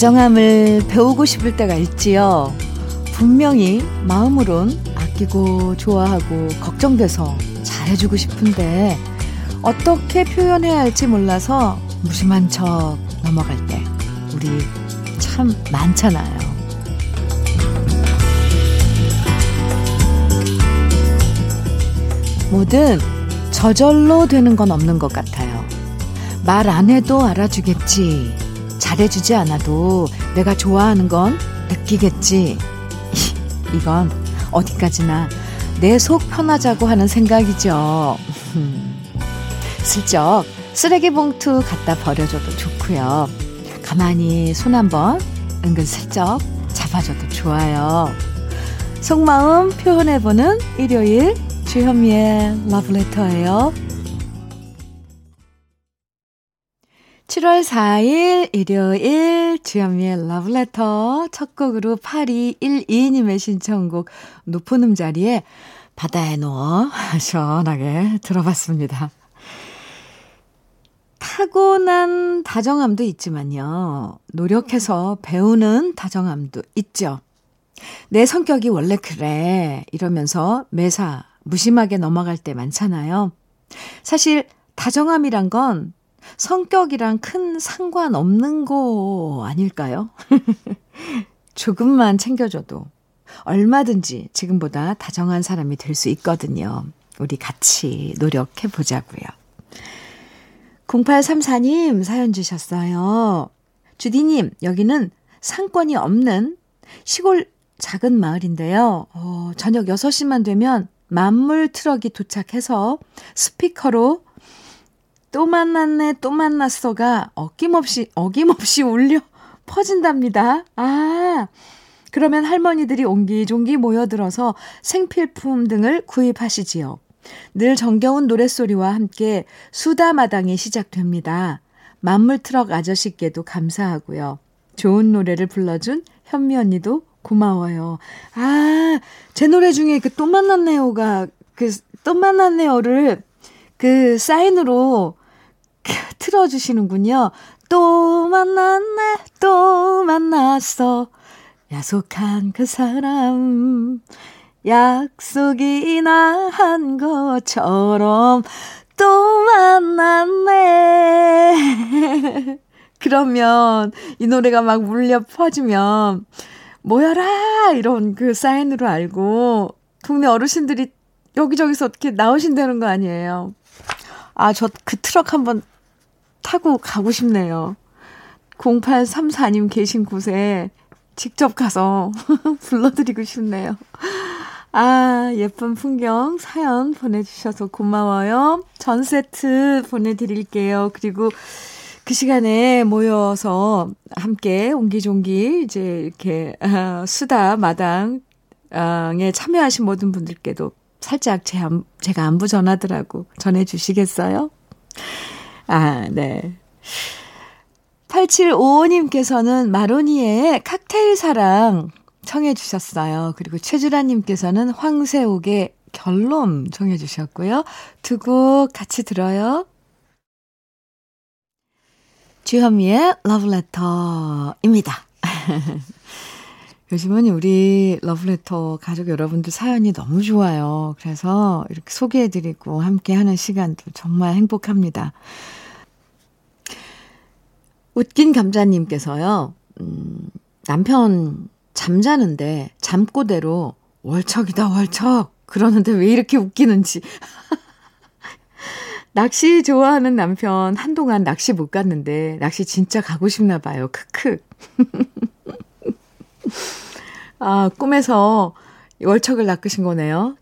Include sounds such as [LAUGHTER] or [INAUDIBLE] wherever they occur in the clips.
다정함을 배우고 싶을 때가 있지요. 분명히 마음으론 아끼고 좋아하고 걱정돼서 잘해주고 싶은데 어떻게 표현해야 할지 몰라서 무심한 척 넘어갈 때 우리 참 많잖아요. 뭐든 저절로 되는 건 없는 것 같아요. 말 안 해도 알아주겠지. 잘해주지 않아도 내가 좋아하는 건 느끼겠지. [LAUGHS] 이건 어디까지나 내 속 편하자고 하는 생각이죠. [LAUGHS] 슬쩍 쓰레기 봉투 갖다 버려줘도 좋고요. 가만히 손 한번 은근 슬쩍 잡아줘도 좋아요. 속마음 표현해보는 일요일 주현미의 러브레터예요. 7월 4일 일요일 주현미의 러브레터 첫 곡으로 8212님의 신청곡 높은 음자리에 바다에 누워 시원하게 들어봤습니다. 타고난 다정함도 있지만요. 노력해서 배우는 다정함도 있죠. 내 성격이 원래 그래. 이러면서 매사 무심하게 넘어갈 때 많잖아요. 사실 다정함이란 건 성격이랑 큰 상관 없는 거 아닐까요? [LAUGHS] 조금만 챙겨줘도 얼마든지 지금보다 다정한 사람이 될 수 있거든요. 우리 같이 노력해 보자고요. 0834님 사연 주셨어요. 주디님, 여기는 상권이 없는 시골 작은 마을인데요. 어, 저녁 6시만 되면 만물 트럭이 도착해서 스피커로 또 만났네, 또 만났어가 어김없이, 어김없이 울려 퍼진답니다. 아, 그러면 할머니들이 옹기종기 모여들어서 생필품 등을 구입하시지요. 늘 정겨운 노랫소리와 함께 수다마당이 시작됩니다. 만물트럭 아저씨께도 감사하고요. 좋은 노래를 불러준 현미 언니도 고마워요. 아, 제 노래 중에 그 또 만났네요가 그 또 만났네요를 그 사인으로 틀어주시는군요. 또 만났네, 또 만났어. 야속한 그 사람. 약속이나 한 것처럼 또 만났네. [LAUGHS] 그러면 이 노래가 막 물려 퍼지면 모여라 이런 그 사인으로 알고 동네 어르신들이 여기저기서 어떻게 나오신다는 거 아니에요. 아, 저 그 트럭 한번 타고 가고 싶네요. 0834님 계신 곳에 직접 가서 [LAUGHS] 불러드리고 싶네요. 아, 예쁜 풍경 사연 보내주셔서 고마워요. 전 세트 보내드릴게요. 그리고 그 시간에 모여서 함께 옹기종기 이제 이렇게 아, 수다 마당에 참여하신 모든 분들께도 살짝 제 안, 제가 안부 전하더라고 전해주시겠어요? 아, 네. 8755님께서는 마로니에의 칵테일 사랑 청해 주셨어요. 그리고 최주라님께서는 황세옥의 결론 청해 주셨고요. 두 곡 같이 들어요. 주현미의 러브레터입니다. [LAUGHS] 요즘은 우리 러브레터 가족 여러분들 사연이 너무 좋아요. 그래서 이렇게 소개해드리고 함께 하는 시간도 정말 행복합니다. 웃긴 감자님께서요, 음, 남편 잠자는데 잠꼬대로 월척이다, 월척! 그러는데 왜 이렇게 웃기는지. [LAUGHS] 낚시 좋아하는 남편 한동안 낚시 못 갔는데 낚시 진짜 가고 싶나 봐요. 크크. [LAUGHS] 아, 꿈에서 월척을 낚으신 거네요.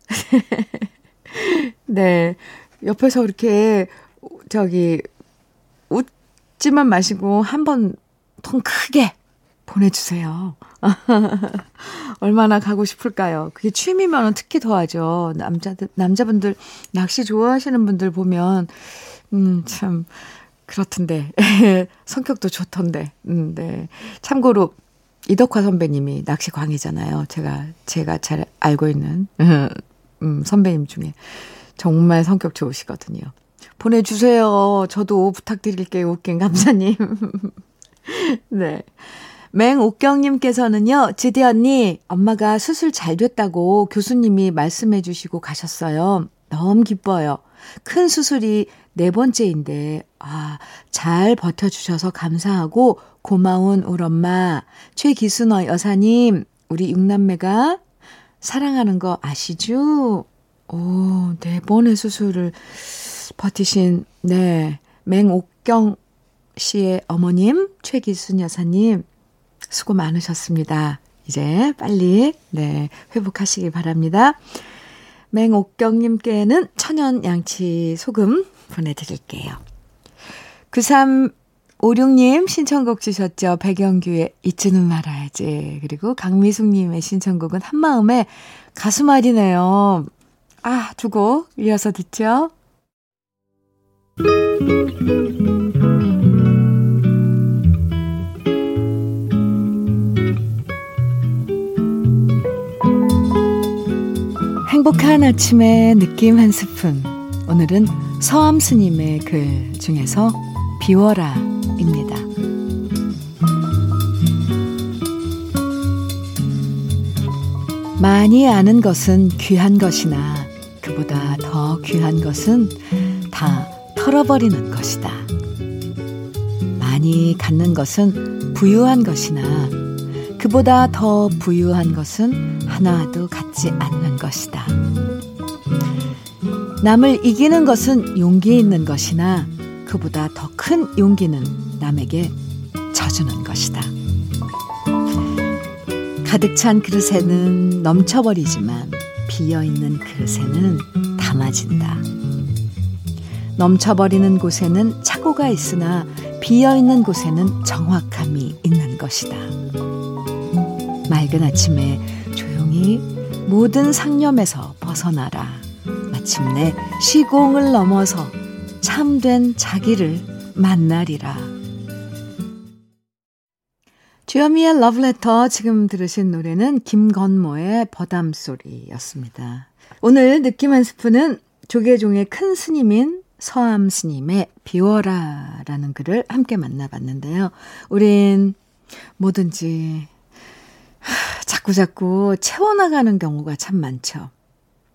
[LAUGHS] 네. 옆에서 이렇게 저기 웃 지만 마시고 한 번 통 크게 보내주세요. [LAUGHS] 얼마나 가고 싶을까요? 그게 취미면 특히 더하죠. 남자들, 남자분들, 낚시 좋아하시는 분들 보면, 음, 참, 그렇던데. [LAUGHS] 성격도 좋던데. 음, 네. 참고로, 이덕화 선배님이 낚시 광이잖아요. 제가, 제가 잘 알고 있는, [LAUGHS] 음, 선배님 중에. 정말 성격 좋으시거든요. 보내주세요. 저도 부탁드릴게요. 웃긴 감사님. [LAUGHS] 네. 맹옥경님께서는요, 지디 언니, 엄마가 수술 잘 됐다고 교수님이 말씀해 주시고 가셨어요. 너무 기뻐요. 큰 수술이 네 번째인데, 아, 잘 버텨주셔서 감사하고 고마운 우리 엄마, 최기순어 여사님, 우리 육남매가 사랑하는 거 아시죠? 오, 네 번의 수술을 버티신, 네, 맹옥경 씨의 어머님, 최기순 여사님, 수고 많으셨습니다. 이제 빨리, 네, 회복하시기 바랍니다. 맹옥경님께는 천연 양치 소금 보내드릴게요. 9356님 신청곡 주셨죠. 백영규의 잊지는 말아야지. 그리고 강미숙님의 신청곡은 한마음에 가수말이네요. 아, 두 곡 이어서 듣죠. 행복한 아침의 느낌 한 스푼. 오늘은 서암 스님의 글 중에서 비워라입니다. 많이 아는 것은 귀한 것이나 그보다 더 귀한 것은 다 털어버리는 것이다. 많이 갖는 것은 부유한 것이나 그보다 더 부유한 것은 하나도 갖지 않는 것이다. 남을 이기는 것은 용기 있는 것이나 그보다 더 큰 용기는 남에게 져주는 것이다. 가득 찬 그릇에는 넘쳐버리지만 비어 있는 그릇에는 담아진다. 넘쳐버리는 곳에는 착오가 있으나 비어 있는 곳에는 정확함이 있는 것이다. 맑은 아침에 조용히 모든 상념에서 벗어나라. 마침내 시공을 넘어서 참된 자기를 만나리라. 주현미의 러브레터 지금 들으신 노래는 김건모의 버담소리였습니다. 오늘 느낌 한 스푼은 조계종의 큰 스님인 서암 스님의 비워라 라는 글을 함께 만나봤는데요. 우린 뭐든지 자꾸자꾸 채워나가는 경우가 참 많죠.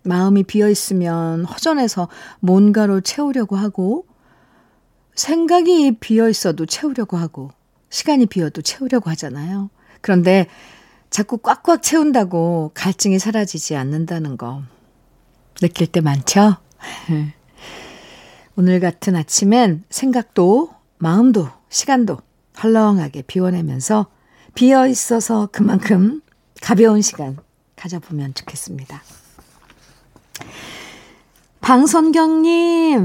마음이 비어 있으면 허전해서 뭔가로 채우려고 하고, 생각이 비어 있어도 채우려고 하고, 시간이 비어도 채우려고 하잖아요. 그런데 자꾸 꽉꽉 채운다고 갈증이 사라지지 않는다는 거 느낄 때 많죠? [LAUGHS] 오늘 같은 아침엔 생각도, 마음도, 시간도 헐렁하게 비워내면서 비어 있어서 그만큼 가벼운 시간 가져보면 좋겠습니다. 방선경님,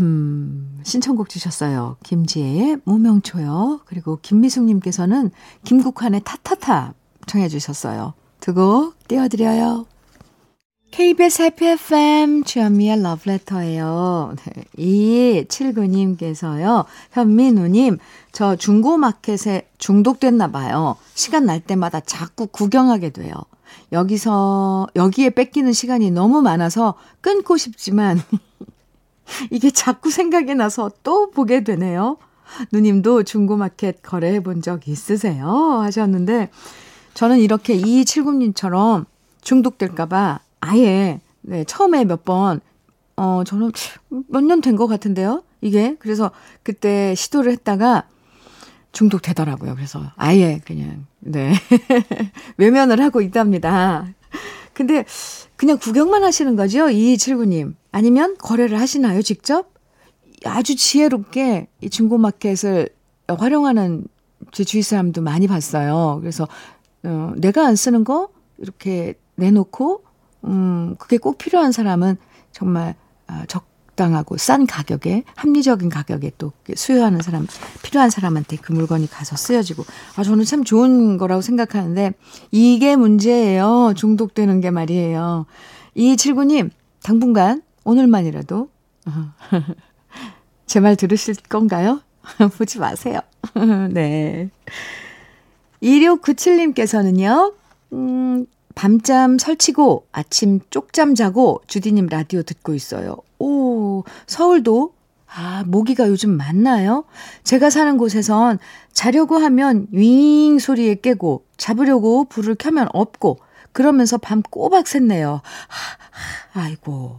음, 신청곡 주셨어요. 김지혜의 무명초요. 그리고 김미숙님께서는 김국환의 타타타 청해 주셨어요. 두 곡 띄워드려요. KBS 해피 FM 주현미의 러브레터예요. 네, 2279님께서요. 현민우님, 저 중고마켓에 중독됐나 봐요. 시간 날 때마다 자꾸 구경하게 돼요. 여기서, 여기에 뺏기는 시간이 너무 많아서 끊고 싶지만, [LAUGHS] 이게 자꾸 생각이 나서 또 보게 되네요. 누님도 중고마켓 거래해 본 적 있으세요? 하셨는데, 저는 이렇게 2279님처럼 중독될까봐 아예, 네, 처음에 몇 번, 어, 저는 몇 년 된 것 같은데요? 이게. 그래서 그때 시도를 했다가 중독되더라고요. 그래서 아예 그냥, 네. [LAUGHS] 외면을 하고 있답니다. 근데 그냥 구경만 하시는 거죠? 2279님. 아니면 거래를 하시나요, 직접? 아주 지혜롭게 이 중고마켓을 활용하는 제 주위 사람도 많이 봤어요. 그래서, 어, 내가 안 쓰는 거 이렇게 내놓고 음, 그게 꼭 필요한 사람은 정말 아, 적당하고 싼 가격에 합리적인 가격에 또 수요하는 사람 필요한 사람한테 그 물건이 가서 쓰여지고 아 저는 참 좋은 거라고 생각하는데 이게 문제예요. 중독되는 게 말이에요. 이 칠구님 당분간 오늘만이라도 [LAUGHS] 제 말 들으실 건가요? [LAUGHS] 보지 마세요. [LAUGHS] 네. 2697님께서는요, 음, 밤잠 설치고 아침 쪽잠 자고 주디님 라디오 듣고 있어요. 오, 서울도 아, 모기가 요즘 많나요? 제가 사는 곳에선 자려고 하면 윙 소리에 깨고 잡으려고 불을 켜면 없고 그러면서 밤 꼬박 샜네요. 하, 하, 아이고.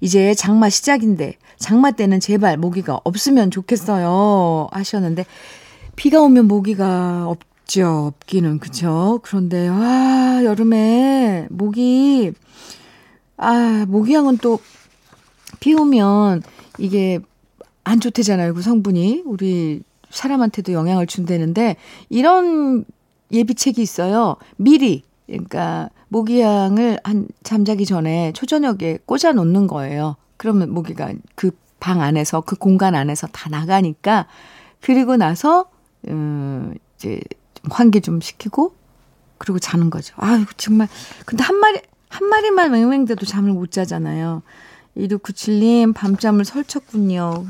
이제 장마 시작인데 장마 때는 제발 모기가 없으면 좋겠어요. 하셨는데 비가 오면 모기가 없죠. 없기는 그쵸? 그런데 아, 여름에 모기 아, 모기향은 또 비 오면 이게 안 좋대잖아요. 그 성분이. 우리 사람한테도 영향을 준다는데 이런 예비책이 있어요. 미리 그러니까 모기향을 한 잠자기 전에 초저녁에 꽂아 놓는 거예요. 그러면 모기가 그 방 안에서 그 공간 안에서 다 나가니까 그리고 나서 음 이제 환기 좀 시키고 그리고 자는 거죠. 아유 정말 근데 한 마리 한 마리만 맹맹대도 잠을 못 자잖아요. 2697님 밤잠을 설쳤군요.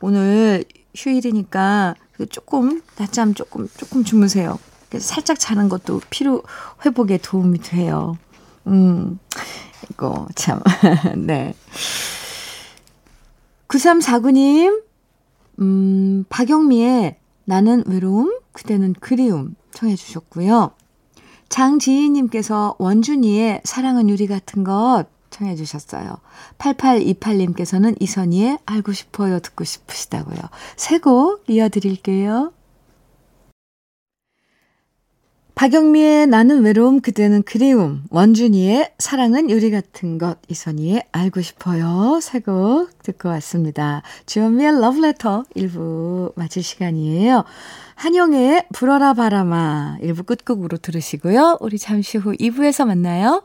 오늘 휴일이니까 조금 낮잠 조금 조금 주무세요. 살짝 자는 것도 피로 회복에 도움이 돼요. 음, 이거 참, [LAUGHS] 네. 9349님, 음, 박영미의 나는 외로움, 그대는 그리움 청해 주셨고요. 장지희님께서 원준이의 사랑은 유리 같은 것 청해 주셨어요. 8828님께서는 이선희의 알고 싶어요 듣고 싶으시다고요. 새 곡 이어드릴게요. 박영미의 나는 외로움 그대는 그리움 원준이의 사랑은 유리 같은 것 이선희의 알고 싶어요 새곡 듣고 왔습니다. 주현미의 러브레터 1부 마칠 시간이에요. 한영의 불어라 바람아 1부 끝곡으로 들으시고요. 우리 잠시 후 2부에서 만나요.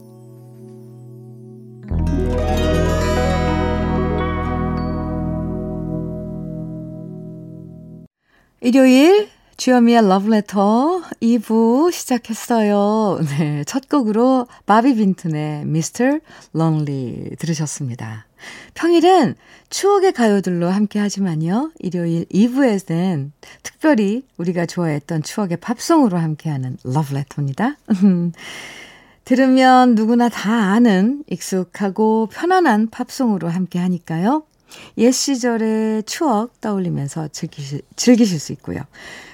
일요일 주현미의 러브레터 2부 시작했어요. 네, 첫 곡으로 바비 빈튼의 Mr. Lonely 들으셨습니다. 평일은 추억의 가요들로 함께 하지만요. 일요일 2부에는 특별히 우리가 좋아했던 추억의 팝송으로 함께하는 러브레터입니다. [LAUGHS] 들으면 누구나 다 아는 익숙하고 편안한 팝송으로 함께 하니까요. 옛 시절의 추억 떠올리면서 즐기실, 즐기실 수 있고요.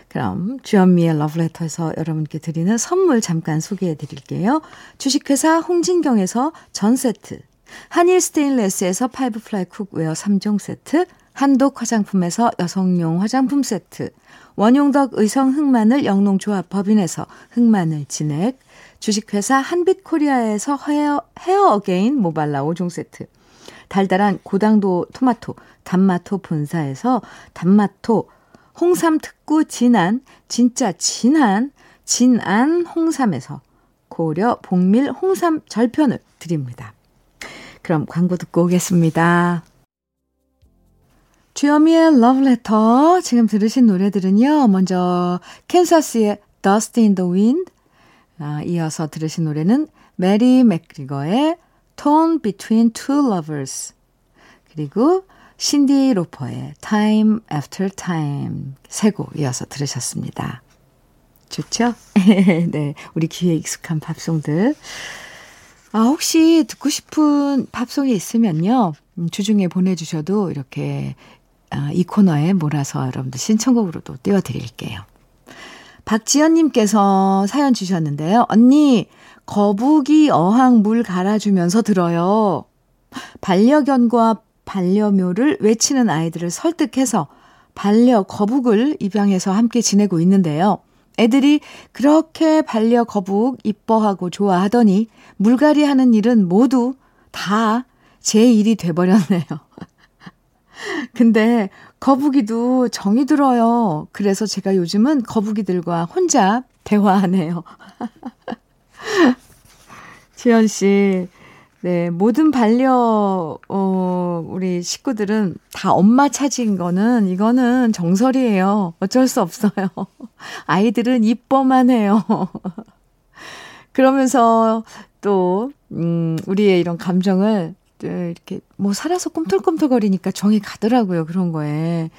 그럼 주현미의 러브레터에서 여러분께 드리는 선물 잠깐 소개해 드릴게요. 주식회사 홍진경에서 전 세트, 한일 스테인레스에서 five ply cookware 3종 세트, 한독 화장품에서 여성용 화장품 세트, 원용덕 의성 흑마늘 영농조합 법인에서 흑마늘 진액, 주식회사 한빛코리아에서 hair, Hair Again 모발라 5종 세트, 달달한 고당도 토마토 단마토 본사에서 단마토 홍삼 특구 진한 진짜 진한 진안 홍삼에서 고려 복밀 홍삼 절편을 드립니다. 그럼 광고 듣고 오겠습니다. 주여미의 러브레터 지금 들으신 노래들은요. 먼저 캔사스의 Dust in the Wind 아, 이어서 들으신 노래는 메리 맥리거의 Torn Between Two Lovers 그리고 신디 로퍼의 Time After Time 세 곡 이어서 들으셨습니다. 좋죠? [LAUGHS] 네, 우리 귀에 익숙한 팝송들. 아, 혹시 듣고 싶은 팝송이 있으면요. 음, 주중에 보내주셔도 이렇게 아, 이 코너에 몰아서 여러분들 신청곡으로도 띄워드릴게요. 박지연님께서 사연 주셨는데요. 언니, 거북이 어항 물 갈아주면서 들어요. 반려견과 반려묘를 외치는 아이들을 설득해서 반려 거북을 입양해서 함께 지내고 있는데요. 애들이 그렇게 반려 거북 이뻐하고 좋아하더니 물갈이 하는 일은 모두 다 제 일이 돼버렸네요. [LAUGHS] 근데 거북이도 정이 들어요. 그래서 제가 요즘은 거북이들과 혼자 대화하네요. [LAUGHS] [LAUGHS] 지연 씨, 네, 모든 반려, 어, 우리 식구들은 다 엄마 차지인 거는, 이거는 정설이에요. 어쩔 수 없어요. [LAUGHS] 아이들은 이뻐만 해요. [LAUGHS] 그러면서 또, 음, 우리의 이런 감정을 이렇게 뭐 살아서 꿈틀꿈틀거리니까 정이 가더라고요. 그런 거에.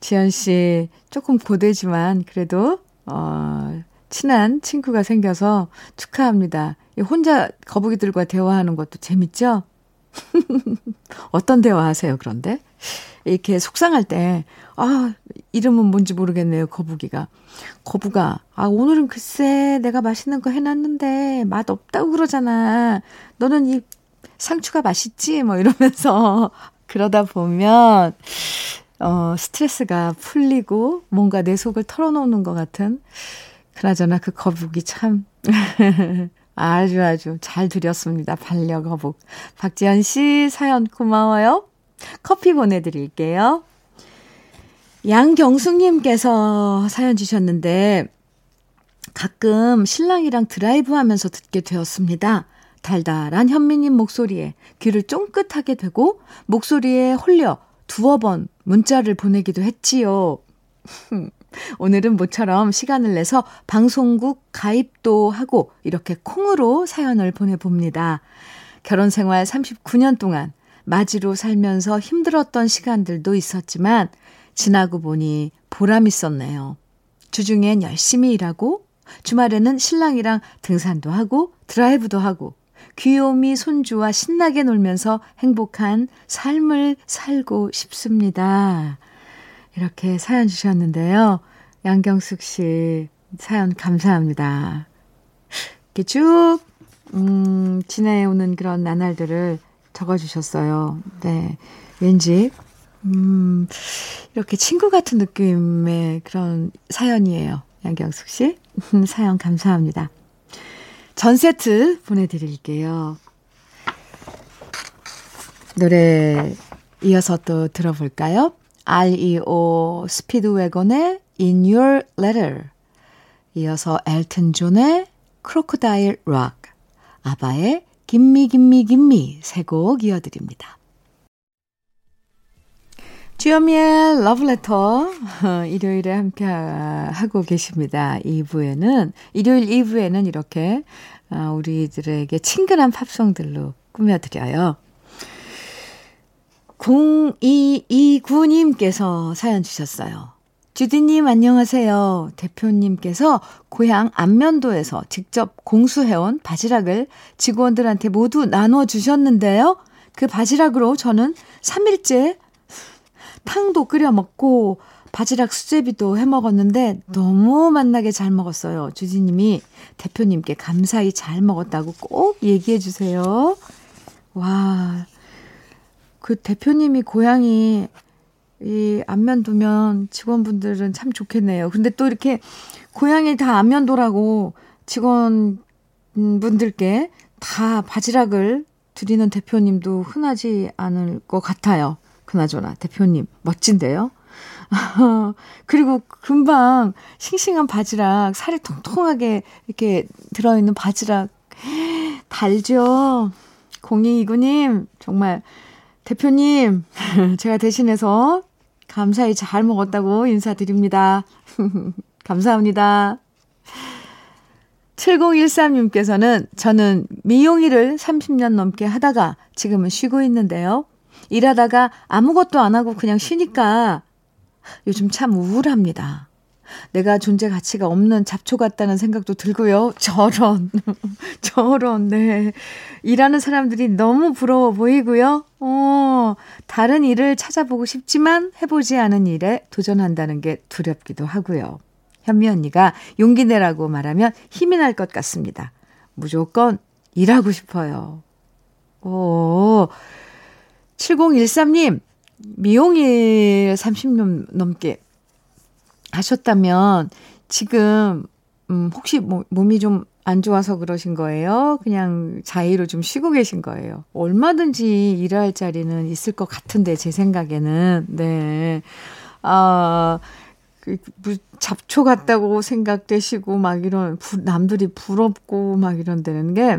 지연 씨, 조금 고되지만 그래도, 어, 친한 친구가 생겨서 축하합니다. 혼자 거북이들과 대화하는 것도 재밌죠? [LAUGHS] 어떤 대화 하세요, 그런데? 이렇게 속상할 때, 아, 이름은 뭔지 모르겠네요, 거북이가. 거북아, 아, 오늘은 글쎄, 내가 맛있는 거 해놨는데, 맛 없다고 그러잖아. 너는 이 상추가 맛있지? 뭐 이러면서, [LAUGHS] 그러다 보면, 어, 스트레스가 풀리고, 뭔가 내 속을 털어놓는 것 같은, 그나저나 그 거북이 참, [LAUGHS] 아주 아주 잘 드렸습니다. 반려거북. 박지현 씨 사연 고마워요. 커피 보내드릴게요. 양경숙님께서 사연 주셨는데, 가끔 신랑이랑 드라이브 하면서 듣게 되었습니다. 달달한 현미님 목소리에 귀를 쫑긋하게 되고, 목소리에 홀려 두어 번 문자를 보내기도 했지요. 오늘은 모처럼 시간을 내서 방송국 가입도 하고 이렇게 콩으로 사연을 보내봅니다. 결혼 생활 39년 동안 맞이로 살면서 힘들었던 시간들도 있었지만 지나고 보니 보람 있었네요. 주중엔 열심히 일하고 주말에는 신랑이랑 등산도 하고 드라이브도 하고 귀요미 손주와 신나게 놀면서 행복한 삶을 살고 싶습니다. 이렇게 사연 주셨는데요. 양경숙 씨 사연 감사합니다. 이렇게 쭉, 음, 지내오는 그런 나날들을 적어주셨어요. 네. 왠지, 음, 이렇게 친구 같은 느낌의 그런 사연이에요. 양경숙 씨. [LAUGHS] 사연 감사합니다. 전 세트 보내드릴게요. 노래 이어서 또 들어볼까요? REO 스피드웨건의 In Your Letter 이어서 엘튼 존의 Crocodile Rock 아바의 김미 김미 김미 세곡 이어드립니다. 주여미의 러브레터 [LAUGHS] 일요일에 함께 하고 계십니다. 2부에는 일요일 2부에는 이렇게 아, 우리들에게 친근한 팝송들로 꾸며드려요. 0229님께서 사연 주셨어요. 주디님 안녕하세요. 대표님께서 고향 안면도에서 직접 공수해온 바지락을 직원들한테 모두 나눠주셨는데요. 그 바지락으로 저는 3일째 탕도 끓여 먹고 바지락 수제비도 해 먹었는데 너무 맛나게 잘 먹었어요. 주디님이 대표님께 감사히 잘 먹었다고 꼭 얘기해 주세요. 와, 그 대표님이 고향이 이 안면도면 직원분들은 참 좋겠네요. 근데 또 이렇게 고향이 다 안면도라고 직원분들께 다 바지락을 드리는 대표님도 흔하지 않을 것 같아요. 그나저나 대표님 멋진데요. [LAUGHS] 그리고 금방 싱싱한 바지락, 살이 통통하게 이렇게 들어있는 바지락 달죠. 0229님 정말 대표님 [LAUGHS] 제가 대신해서 감사히 잘 먹었다고 인사드립니다. [LAUGHS] 감사합니다. 7013님께서는 저는 미용 일을 30년 넘게 하다가 지금은 쉬고 있는데요. 일하다가 아무것도 안 하고 그냥 쉬니까 요즘 참 우울합니다. 내가 존재 가치가 없는 잡초 같다는 생각도 들고요. 저런, [LAUGHS] 저런, 네. 일하는 사람들이 너무 부러워 보이고요. 어, 다른 일을 찾아보고 싶지만 해보지 않은 일에 도전한다는 게 두렵기도 하고요. 현미 언니가 용기 내라고 말하면 힘이 날 것 같습니다. 무조건 일하고 싶어요. 오, 7013님, 미용일 30년 넘게 하셨다면 지금 음 혹시 뭐 몸이 좀 안 좋아서 그러신 거예요? 그냥 자의로 좀 쉬고 계신 거예요? 얼마든지 일할 자리는 있을 것 같은데 제 생각에는 네. 아, 그, 잡초 같다고 생각되시고 막 이런 부, 남들이 부럽고 막 이런 데는 게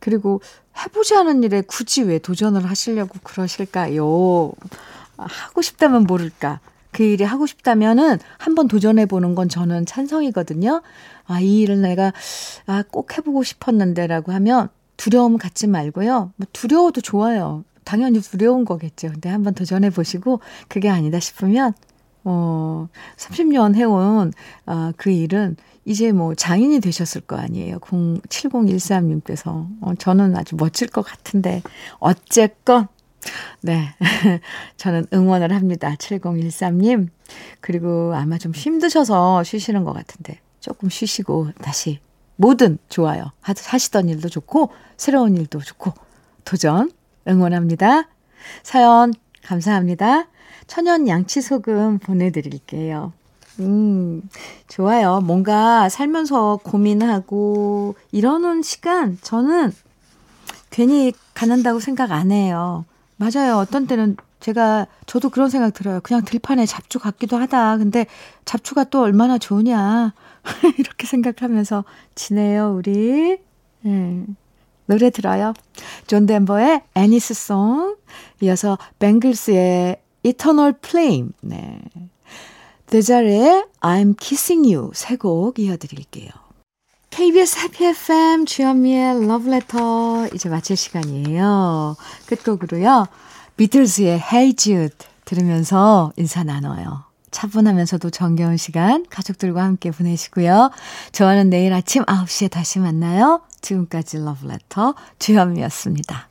그리고 해보지 않은 일에 굳이 왜 도전을 하시려고 그러실까요? 하고 싶다면 모를까. 그 일이 하고 싶다면은 한번 도전해 보는 건 저는 찬성이거든요. 아, 이 일을 내가 아, 꼭 해보고 싶었는데라고 하면 두려움 갖지 말고요. 뭐 두려워도 좋아요. 당연히 두려운 거겠죠. 근데 한번 도전해 보시고 그게 아니다 싶으면 어 30년 해온 어, 그 일은 이제 뭐 장인이 되셨을 거 아니에요. 0 7013님께서 어, 저는 아주 멋질 것 같은데 어쨌건 네. [LAUGHS] 저는 응원을 합니다. 7013님. 그리고 아마 좀 힘드셔서 쉬시는 것 같은데 조금 쉬시고 다시 뭐든 좋아요. 하시던 일도 좋고 새로운 일도 좋고 도전 응원합니다. 사연 감사합니다. 천연 양치 소금 보내드릴게요. 음, 좋아요. 뭔가 살면서 고민하고 이러는 시간 저는 괜히 갖는다고 생각 안 해요. 맞아요. 어떤 때는 제가 저도 그런 생각 들어요. 그냥 들판에 잡초 같기도 하다. 근데 잡초가 또 얼마나 좋으냐. [LAUGHS] 이렇게 생각하면서 지내요, 우리. 네. 노래 들어요. 존 덴버의 Annie's Song. 이어서 뱅글스의 Eternal Flame. 네. 데자르의 I'm Kissing You 세 곡 이어드릴게요. KBS 해피 FM 주현미의 Love Letter 이제 마칠 시간이에요. 끝곡으로요. 비틀즈의 Hey Jude 들으면서 인사 나눠요. 차분하면서도 정겨운 시간 가족들과 함께 보내시고요. 저와는 내일 아침 9시에 다시 만나요. 지금까지 Letter 주현미였습니다.